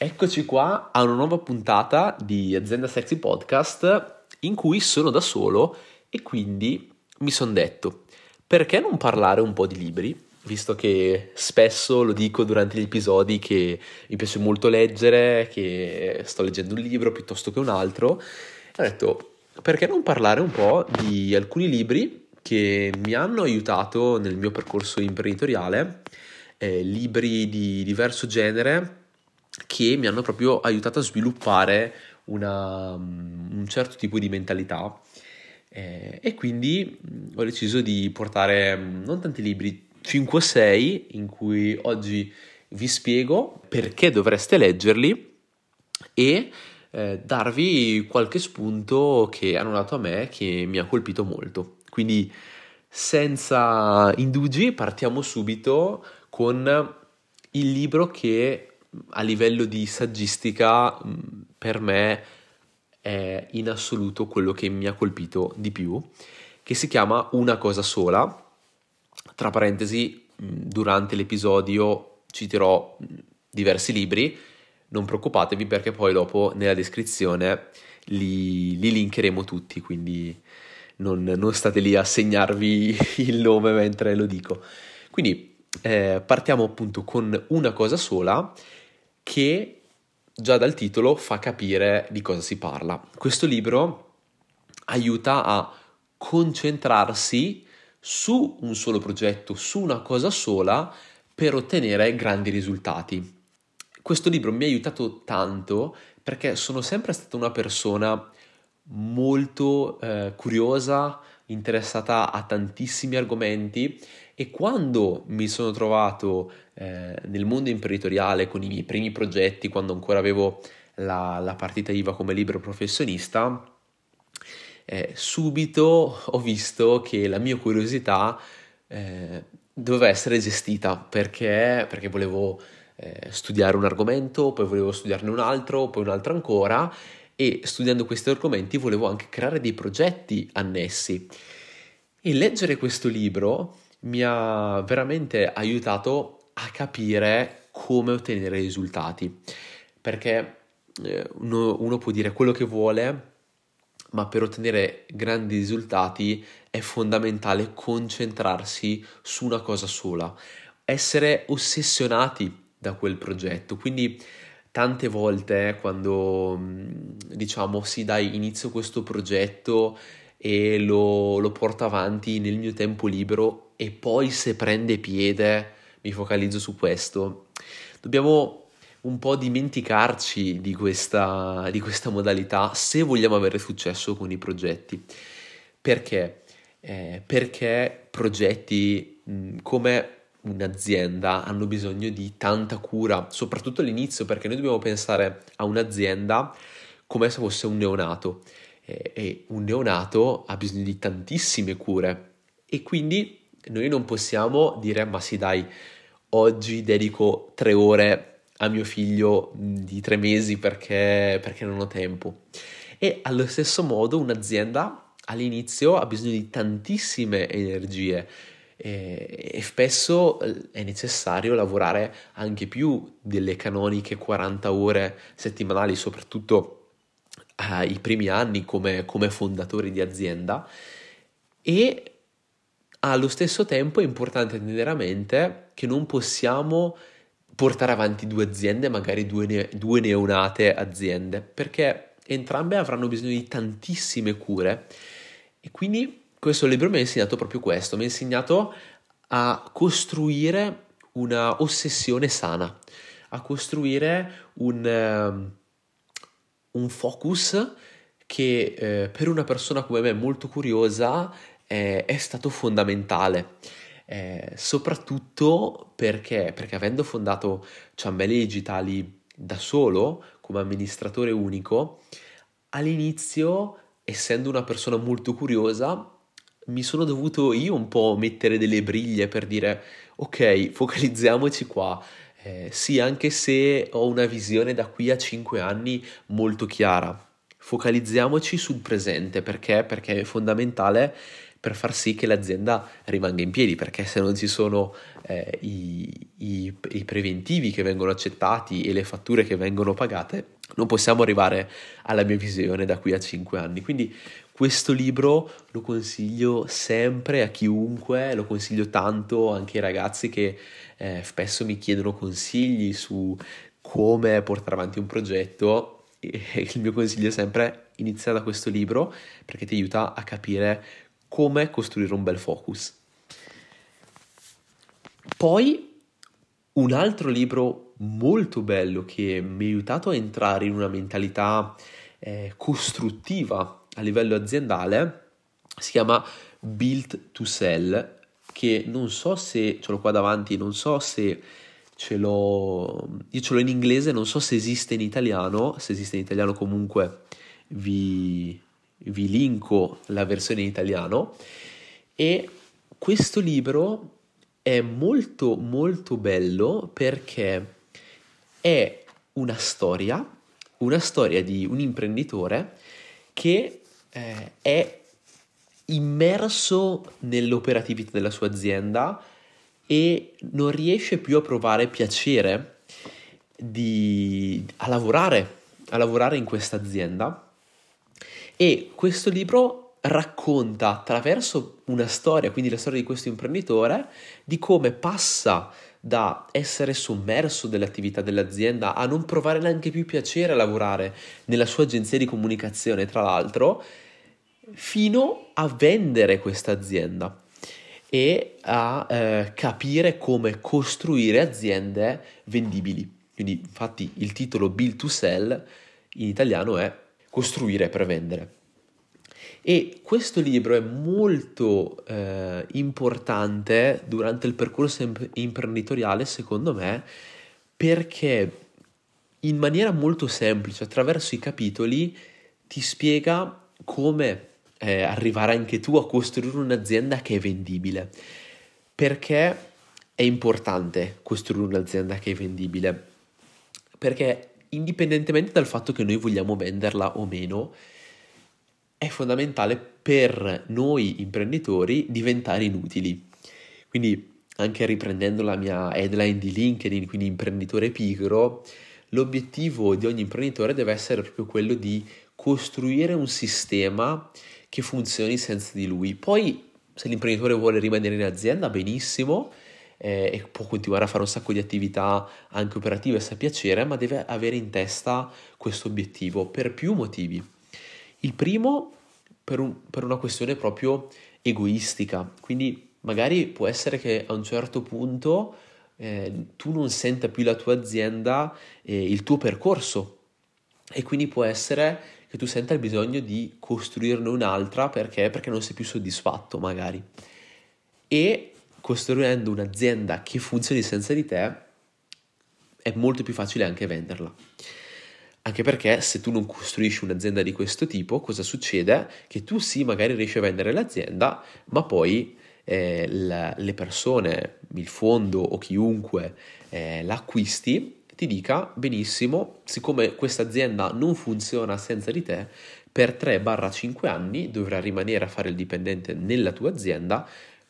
Eccoci qua a una nuova puntata di Azienda Sexy Podcast in cui sono da solo e quindi mi sono detto perché non parlare un po' di libri, visto che spesso lo dico durante gli episodi che mi piace molto leggere, che sto leggendo un libro piuttosto che un altro, ho detto perché non parlare un po' di alcuni libri che mi hanno aiutato nel mio percorso imprenditoriale, eh, libri di diverso genere che mi hanno proprio aiutato a sviluppare una, un certo tipo di mentalità eh, e quindi ho deciso di portare non tanti libri, 5 o 6 in cui oggi vi spiego perché dovreste leggerli e eh, darvi qualche spunto che hanno dato a me che mi ha colpito molto. Quindi senza indugi partiamo subito con il libro che a livello di saggistica mm, per me è in assoluto quello che mi ha colpito di più, che si chiama Una cosa sola. Tra parentesi, mm, durante l'episodio citerò mm, diversi libri, non preoccupatevi perché poi dopo nella descrizione li, li linkeremo tutti, quindi non, non, state lì a segnarvi il nome mentre lo dico. Quindi eh, partiamo appunto con una cosa sola che già dal titolo fa capire di cosa si parla. Questo libro aiuta a concentrarsi su un solo progetto, su una cosa sola per ottenere grandi risultati. Questo libro mi ha aiutato tanto perché sono sempre stata una persona molto eh, curiosa, interessata a tantissimi argomenti e quando mi sono trovato eh, nel mondo imprenditoriale con i miei primi progetti, quando ancora avevo la, la partita IVA come libero professionista, eh, subito ho visto che la mia curiosità eh, doveva essere gestita perché, perché volevo eh, studiare un argomento, poi volevo studiarne un altro, poi un altro ancora e studiando questi argomenti volevo anche creare dei progetti annessi. E leggere questo libro mi ha veramente aiutato a capire come ottenere risultati. Perché eh, uno, uno può dire quello che vuole, ma per ottenere grandi risultati è fondamentale concentrarsi su una cosa sola, essere ossessionati da quel progetto. Quindi tante volte quando diciamo sì dai inizio questo progetto e lo, lo porto avanti nel mio tempo libero e poi se prende piede mi focalizzo su questo. Dobbiamo un po' dimenticarci di questa, di questa modalità se vogliamo avere successo con i progetti. Perché? Eh, perché progetti mh, come un'azienda hanno bisogno di tanta cura, soprattutto all'inizio, perché noi dobbiamo pensare a un'azienda come se fosse un neonato e un neonato ha bisogno di tantissime cure e quindi noi non possiamo dire ma sì dai, oggi dedico tre ore a mio figlio di tre mesi perché, perché non ho tempo. E allo stesso modo un'azienda all'inizio ha bisogno di tantissime energie e, spesso eh, è necessario lavorare anche più delle canoniche 40 ore settimanali, soprattutto ai primi anni come, come fondatori di azienda e allo stesso tempo è importante tenere a mente che non possiamo portare avanti due aziende, magari due, ne- due neonate aziende, perché entrambe avranno bisogno di tantissime cure. E quindi questo libro mi ha insegnato proprio questo, mi ha insegnato a costruire una ossessione sana, a costruire un, ehm, un focus che eh, per una persona come me molto curiosa eh, è stato fondamentale. Eh, soprattutto perché, perché avendo fondato Ciambelli Digitali da solo, come amministratore unico, all'inizio, essendo una persona molto curiosa, mi sono dovuto io un po' mettere delle briglie per dire ok, focalizziamoci qua, eh, sì, anche se ho una visione da qui a 5 anni molto chiara. Focalizziamoci sul presente perché? Perché è fondamentale per far sì che l'azienda rimanga in piedi, perché se non ci sono eh, i, i, i, preventivi che vengono accettati e le fatture che vengono pagate, non possiamo arrivare alla mia visione da qui a 5 anni. Quindi questo libro lo consiglio sempre a chiunque, lo consiglio tanto anche ai ragazzi che eh, spesso mi chiedono consigli su come portare avanti un progetto. E il mio consiglio è sempre inizia da questo libro perché ti aiuta a capire come costruire un bel focus. Poi un altro libro molto bello che mi ha aiutato a entrare in una mentalità eh, costruttiva a livello aziendale si chiama Build to Sell che non so se ce l'ho qua davanti, non so se ce l'ho io ce l'ho in inglese, non so se esiste in italiano, se esiste in italiano comunque vi, vi linko la versione in italiano. E questo libro è molto molto bello perché è una storia, una storia di un imprenditore che eh, è immerso nell'operatività della sua azienda e non riesce più a provare piacere di, a, lavorare, a lavorare in questa azienda e questo libro racconta attraverso una storia, quindi la storia di questo imprenditore, di come passa da essere sommerso dell'attività dell'azienda a non provare neanche più piacere a lavorare nella sua agenzia di comunicazione, tra l'altro, fino a vendere questa azienda e a eh, capire come costruire aziende vendibili. Quindi, infatti, il titolo Build to Sell in italiano è costruire per vendere. E questo libro è molto eh, importante durante il percorso imp- imprenditoriale, secondo me, perché in maniera molto semplice, attraverso i capitoli, ti spiega come eh, arrivare anche tu a costruire un'azienda che è vendibile. Perché è importante costruire un'azienda che è vendibile? Perché indipendentemente dal fatto che noi vogliamo venderla o meno, è fondamentale per noi imprenditori diventare inutili. Quindi, anche riprendendo la mia headline di LinkedIn, quindi imprenditore pigro, l'obiettivo di ogni imprenditore deve essere proprio quello di costruire un sistema che funzioni senza di lui. Poi, se l'imprenditore vuole rimanere in azienda, benissimo, eh, e può continuare a fare un sacco di attività anche operative se piacere, ma deve avere in testa questo obiettivo per più motivi. Il primo per, un, per una questione proprio egoistica, quindi magari può essere che a un certo punto eh, tu non senta più la tua azienda e il tuo percorso e quindi può essere che tu senta il bisogno di costruirne un'altra perché? perché non sei più soddisfatto magari. E costruendo un'azienda che funzioni senza di te è molto più facile anche venderla. Anche perché se tu non costruisci un'azienda di questo tipo, cosa succede? Che tu sì, magari riesci a vendere l'azienda, ma poi eh, le persone, il fondo o chiunque eh, l'acquisti ti dica benissimo, siccome questa azienda non funziona senza di te, per 3-5 anni dovrai rimanere a fare il dipendente nella tua azienda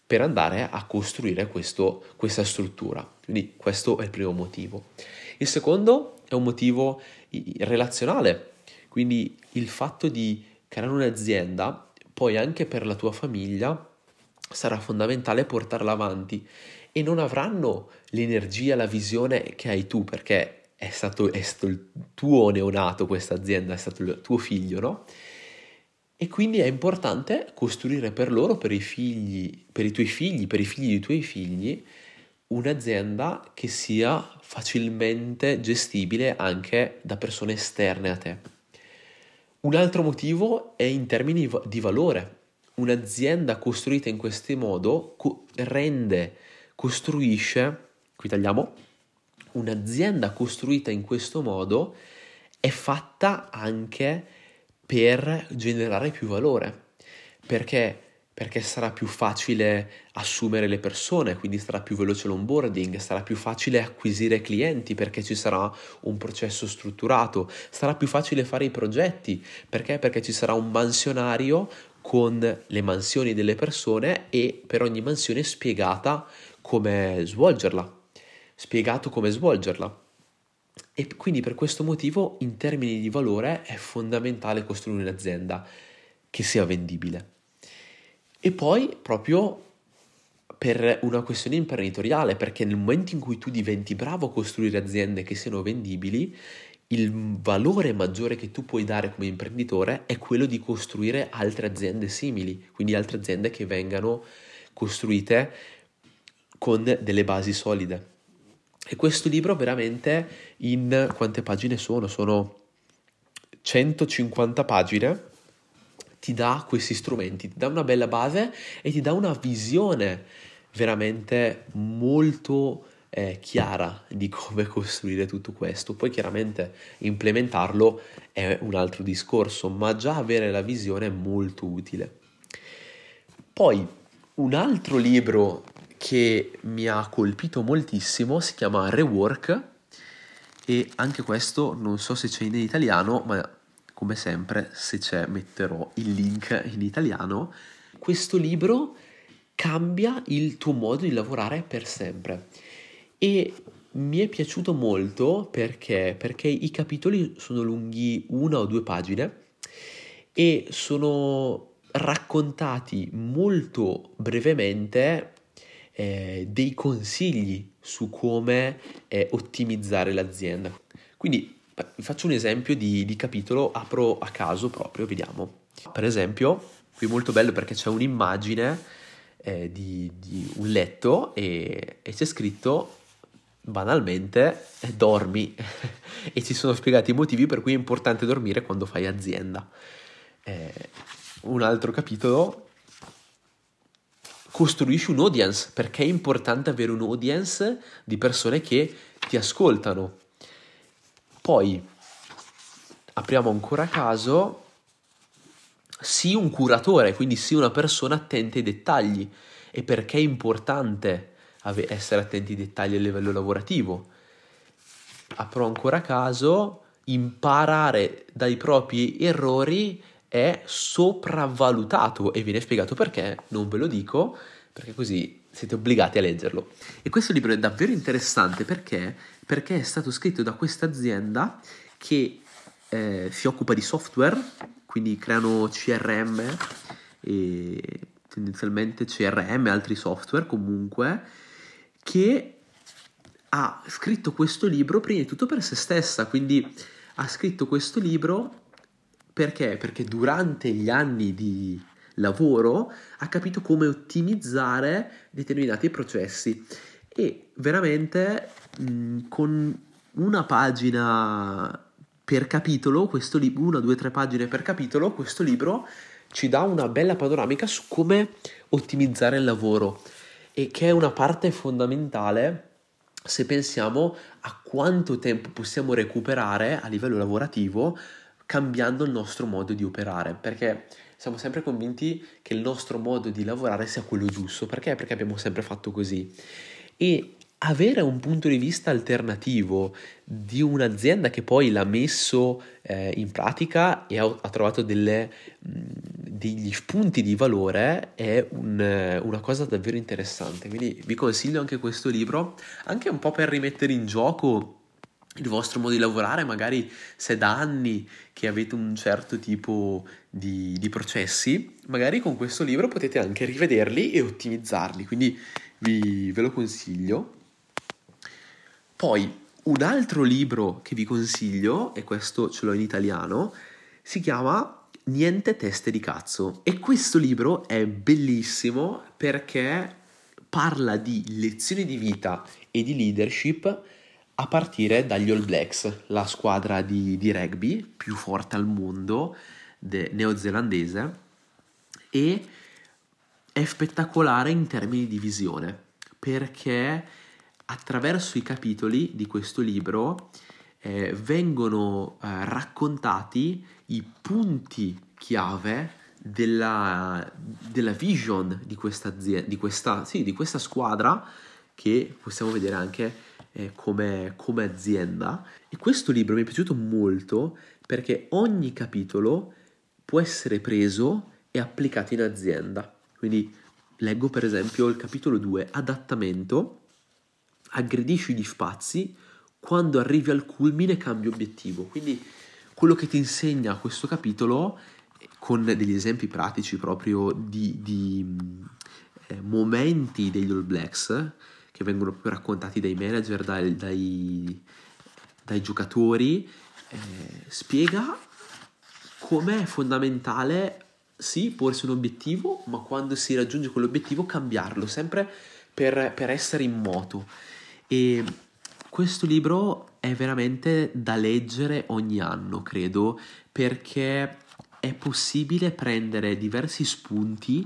per andare a costruire questo, questa struttura. Quindi questo è il primo motivo. Il secondo è un motivo relazionale, quindi il fatto di creare un'azienda poi anche per la tua famiglia sarà fondamentale portarla avanti e non avranno l'energia, la visione che hai tu, perché è stato, è stato il tuo neonato questa azienda, è stato il tuo figlio, no? E quindi è importante costruire per loro, per i figli, per i tuoi figli, per i figli dei tuoi figli, un'azienda che sia facilmente gestibile anche da persone esterne a te. Un altro motivo è in termini di valore. Un'azienda costruita in questo modo rende costruisce, qui tagliamo, un'azienda costruita in questo modo è fatta anche per generare più valore. Perché? Perché sarà più facile assumere le persone, quindi sarà più veloce l'onboarding, sarà più facile acquisire clienti perché ci sarà un processo strutturato, sarà più facile fare i progetti, perché? Perché ci sarà un mansionario con le mansioni delle persone e per ogni mansione spiegata come svolgerla, spiegato come svolgerla. E quindi per questo motivo in termini di valore è fondamentale costruire un'azienda che sia vendibile. E poi proprio per una questione imprenditoriale, perché nel momento in cui tu diventi bravo a costruire aziende che siano vendibili, il valore maggiore che tu puoi dare come imprenditore è quello di costruire altre aziende simili, quindi altre aziende che vengano costruite con delle basi solide. E questo libro veramente in quante pagine sono? Sono 150 pagine, ti dà questi strumenti, ti dà una bella base e ti dà una visione veramente molto eh, chiara di come costruire tutto questo. Poi chiaramente implementarlo è un altro discorso, ma già avere la visione è molto utile. Poi un altro libro che mi ha colpito moltissimo si chiama Rework e anche questo non so se c'è in italiano, ma come sempre se c'è metterò il link in italiano. Questo libro cambia il tuo modo di lavorare per sempre e mi è piaciuto molto perché, perché i capitoli sono lunghi una o due pagine e sono raccontati molto brevemente eh, dei consigli su come eh, ottimizzare l'azienda. Quindi faccio un esempio di, di capitolo, apro a caso proprio, vediamo. Per esempio, qui è molto bello perché c'è un'immagine eh, di, di, un letto e, e c'è scritto banalmente eh, dormi e ci sono spiegati i motivi per cui è importante dormire quando fai azienda. Eh, un altro capitolo costruisci un audience perché è importante avere un audience di persone che ti ascoltano. Poi apriamo ancora a caso, sii un curatore, quindi sii una persona attenta ai dettagli e perché è importante essere attenti ai dettagli a livello lavorativo. Apro ancora a caso, imparare dai propri errori è sopravvalutato e viene spiegato perché, non ve lo dico, perché così siete obbligati a leggerlo. E questo libro è davvero interessante perché, perché è stato scritto da questa azienda che eh, si occupa di software, quindi creano CRM e tendenzialmente CRM e altri software comunque, che ha scritto questo libro prima di tutto per se stessa, quindi ha scritto questo libro perché? Perché durante gli anni di lavoro ha capito come ottimizzare determinati processi e veramente mh, con una pagina per capitolo, questo libro, una, due, tre pagine per capitolo, questo libro ci dà una bella panoramica su come ottimizzare il lavoro e che è una parte fondamentale se pensiamo a quanto tempo possiamo recuperare a livello lavorativo cambiando il nostro modo di operare, perché siamo sempre convinti che il nostro modo di lavorare sia quello giusto, perché? Perché abbiamo sempre fatto così. E avere un punto di vista alternativo di un'azienda che poi l'ha messo eh, in pratica e ha, ha trovato delle, mh, degli spunti di valore è un, una cosa davvero interessante. Quindi vi consiglio anche questo libro, anche un po' per rimettere in gioco il vostro modo di lavorare, magari se da anni che avete un certo tipo di, di, processi, magari con questo libro potete anche rivederli e ottimizzarli, quindi vi, ve lo consiglio. Poi un altro libro che vi consiglio, e questo ce l'ho in italiano, si chiama Niente teste di cazzo e questo libro è bellissimo perché parla di lezioni di vita e di leadership a partire dagli All Blacks, la squadra di, di rugby più forte al mondo, de, neozelandese, e è spettacolare in termini di visione, perché attraverso i capitoli di questo libro eh, vengono eh, raccontati i punti chiave della, della vision di questa, di, questa, sì, di questa squadra che possiamo vedere anche eh, come, come azienda. E questo libro mi è piaciuto molto perché ogni capitolo può essere preso e applicati in azienda. Quindi leggo per esempio il capitolo 2, adattamento, aggredisci gli spazi, quando arrivi al culmine cambia obiettivo. Quindi quello che ti insegna questo capitolo, con degli esempi pratici proprio di, di eh, momenti degli All Blacks, che vengono proprio raccontati dai manager, dai, dai, dai giocatori, eh, spiega come è fondamentale sì, porsi un obiettivo, ma quando si raggiunge quell'obiettivo cambiarlo, sempre per, per essere in moto. E questo libro è veramente da leggere ogni anno, credo, perché è possibile prendere diversi spunti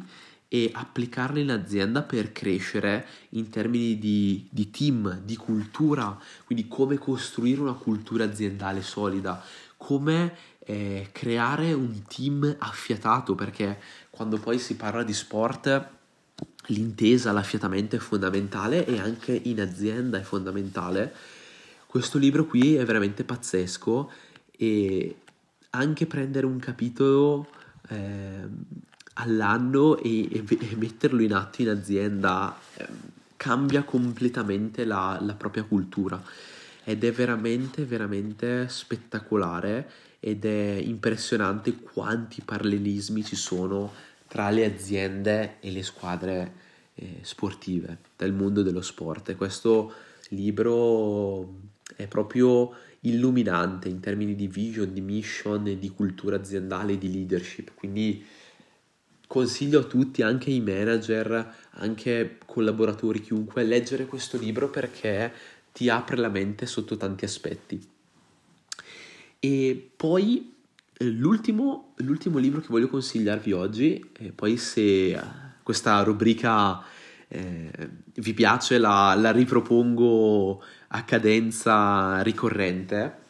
e applicarli in azienda per crescere in termini di, di, team, di cultura, quindi come costruire una cultura aziendale solida, come eh, creare un team affiatato, perché quando poi si parla di sport l'intesa, l'affiatamento è fondamentale e anche in azienda è fondamentale. Questo libro qui è veramente pazzesco e anche prendere un capitolo eh, all'anno e, e, e, metterlo in atto in azienda eh, cambia completamente la, la propria cultura ed è veramente veramente spettacolare ed è impressionante quanti parallelismi ci sono tra le aziende e le squadre eh, sportive del mondo dello sport e questo libro è proprio illuminante in termini di vision, di mission, di cultura aziendale, di leadership. Quindi consiglio a tutti, anche i manager, anche collaboratori, chiunque, leggere questo libro perché ti apre la mente sotto tanti aspetti. E poi eh, l'ultimo, l'ultimo libro che voglio consigliarvi oggi, e poi se questa rubrica eh, vi piace la, la ripropongo a cadenza ricorrente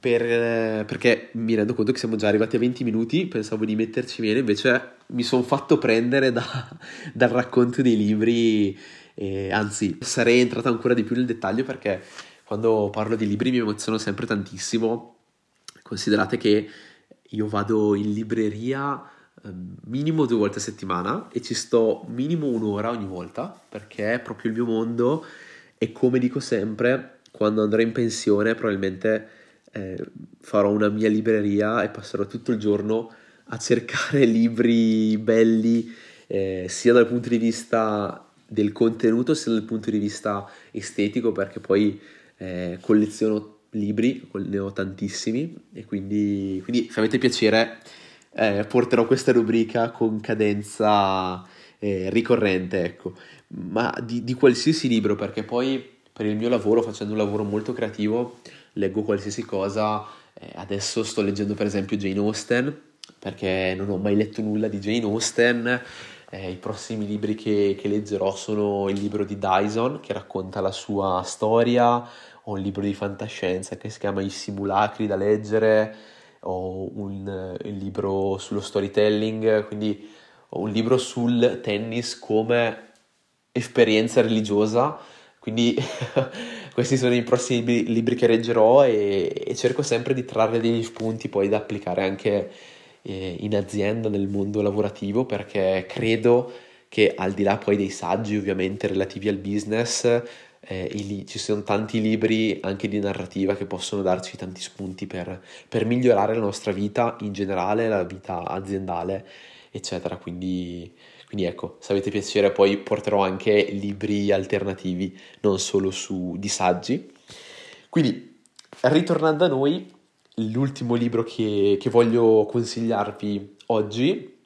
per, perché mi rendo conto che siamo già arrivati a 20 minuti, pensavo di metterci meno, invece mi sono fatto prendere da, dal racconto dei libri, e, anzi sarei entrato ancora di più nel dettaglio perché quando parlo di libri mi emoziono sempre tantissimo, considerate che io vado in libreria ehm, minimo due volte a settimana e ci sto minimo un'ora ogni volta perché è proprio il mio mondo e come dico sempre, quando andrò in pensione probabilmente eh, farò una mia libreria e passerò tutto il giorno a cercare libri belli, eh, sia dal punto di vista del contenuto, sia dal punto di vista estetico, perché poi eh, colleziono libri, ne ho tantissimi, e quindi, quindi se avete piacere eh, porterò questa rubrica con cadenza eh, ricorrente, ecco. Ma di, di qualsiasi libro, perché poi per il mio lavoro, facendo un lavoro molto creativo, leggo qualsiasi cosa. Eh, adesso sto leggendo per esempio Jane Austen, perché non ho mai letto nulla di Jane Austen. Eh, I prossimi libri che, che, leggerò sono il libro di Dyson, che racconta la sua storia, o un libro di fantascienza che si chiama I simulacri da leggere, o un, un libro sullo storytelling, quindi ho un libro sul tennis come esperienza religiosa, quindi questi sono i prossimi libri che leggerò e, e, cerco sempre di trarre degli spunti poi da applicare anche eh, in azienda, nel mondo lavorativo, perché credo che al di là poi dei saggi ovviamente relativi al business, eh, li, ci sono tanti libri anche di narrativa che possono darci tanti spunti per, per migliorare la nostra vita in generale, la vita aziendale, eccetera. Quindi quindi ecco, se avete piacere poi porterò anche libri alternativi, non solo su, di saggi. Quindi, ritornando a noi, l'ultimo libro che, che voglio consigliarvi oggi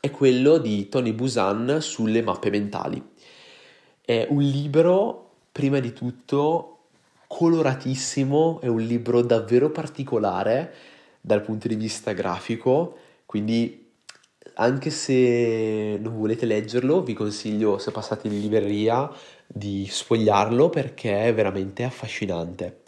è quello di Tony Busan sulle mappe mentali. È un libro, prima di tutto, coloratissimo, è un libro davvero particolare dal punto di vista grafico, quindi anche se non volete leggerlo, vi consiglio, se passate in libreria, di sfogliarlo perché è veramente affascinante.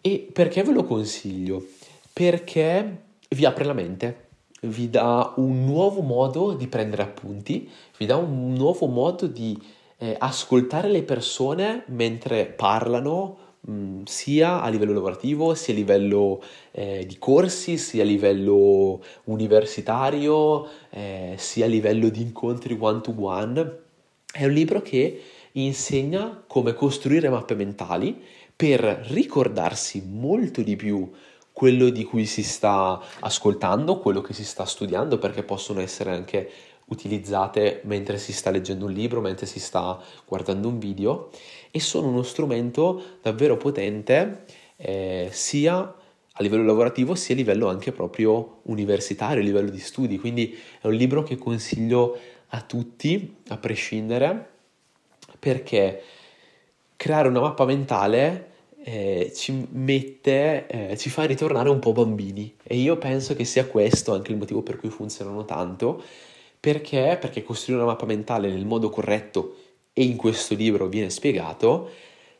E perché ve lo consiglio? Perché vi apre la mente, vi dà un nuovo modo di prendere appunti, vi dà un nuovo modo di eh, ascoltare le persone mentre parlano, mh, sia a livello lavorativo, sia a livello eh, di corsi, sia a livello universitario, eh, sia a livello di incontri one to one. È un libro che insegna come costruire mappe mentali per ricordarsi molto di più quello di cui si sta ascoltando, quello che si sta studiando, perché possono essere anche utilizzate mentre si sta leggendo un libro, mentre si sta guardando un video e sono uno strumento davvero potente eh, sia a livello lavorativo sia a livello anche proprio universitario, a livello di studi. Quindi è un libro che consiglio a tutti, a prescindere, perché creare una mappa mentale eh, ci mette, eh, ci fa ritornare un po' bambini e io penso che sia questo anche il motivo per cui funzionano tanto perché? Perché costruire una mappa mentale nel modo corretto e in questo libro viene spiegato,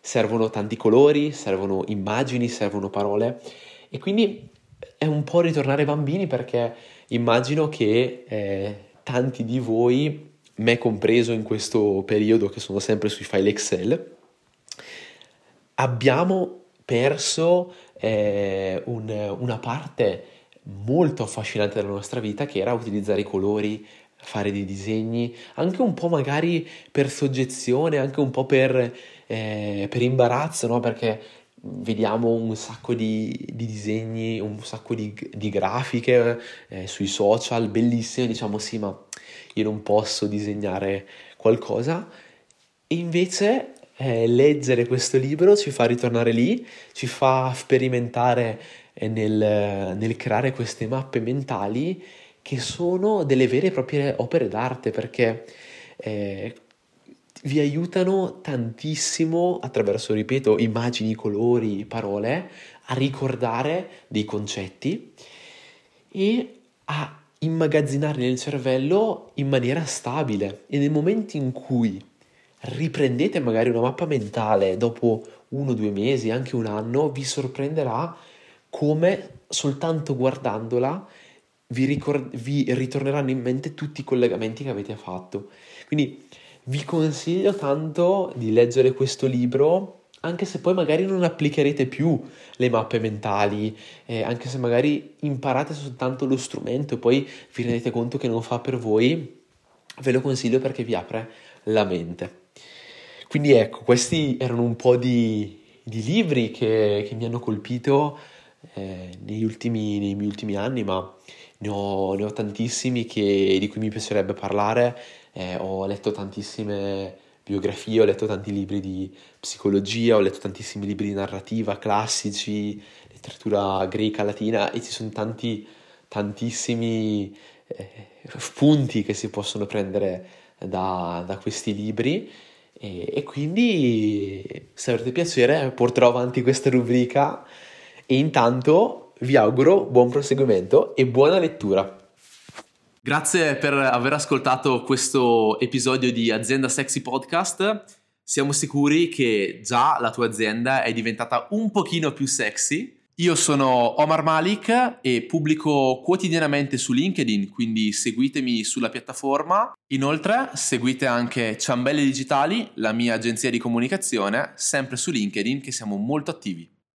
servono tanti colori, servono immagini, servono parole. E quindi è un po' ritornare bambini perché immagino che eh, tanti di voi, me compreso in questo periodo che sono sempre sui file Excel, abbiamo perso eh, un, una parte molto affascinante della nostra vita che era utilizzare i colori, fare dei disegni, anche un po' magari per soggezione, anche un po' per, eh, per imbarazzo, no? Perché vediamo un sacco di, di disegni, un sacco di, di grafiche eh, sui social, bellissime, diciamo sì, ma io non posso disegnare qualcosa. E invece eh, leggere questo libro ci fa ritornare lì, ci fa sperimentare eh, nel, nel creare queste mappe mentali che sono delle vere e proprie opere d'arte perché eh, vi aiutano tantissimo attraverso, ripeto, immagini, colori, parole, a ricordare dei concetti e a immagazzinarli nel cervello in maniera stabile. E nel momento in cui riprendete magari una mappa mentale dopo uno, due mesi, anche un anno, vi sorprenderà come soltanto guardandola vi, ricord- vi ritorneranno in mente tutti i collegamenti che avete fatto. Quindi vi consiglio tanto di leggere questo libro anche se poi magari non applicherete più le mappe mentali, eh, anche se magari imparate soltanto lo strumento e poi vi rendete conto che non fa per voi, ve lo consiglio perché vi apre la mente. Quindi ecco, questi erano un po' di, di libri che, che, mi hanno colpito eh, ultimi, nei miei ultimi anni, ma ne ho, ne ho tantissimi che, di cui mi piacerebbe parlare, eh, ho letto tantissime biografie, ho letto tanti libri di psicologia, ho letto tantissimi libri di narrativa classici, letteratura greca, latina e ci sono tanti, tantissimi eh, spunti che si possono prendere da, da questi libri. E, e, quindi se avrete piacere porterò avanti questa rubrica. E intanto vi auguro buon proseguimento e buona lettura. Grazie per aver ascoltato questo episodio di Azienda Sexy Podcast. Siamo sicuri che già la tua azienda è diventata un pochino più sexy. Io sono Omar Malik e pubblico quotidianamente su LinkedIn, quindi seguitemi sulla piattaforma. Inoltre seguite anche Ciambelle Digitali, la mia agenzia di comunicazione, sempre su LinkedIn che siamo molto attivi.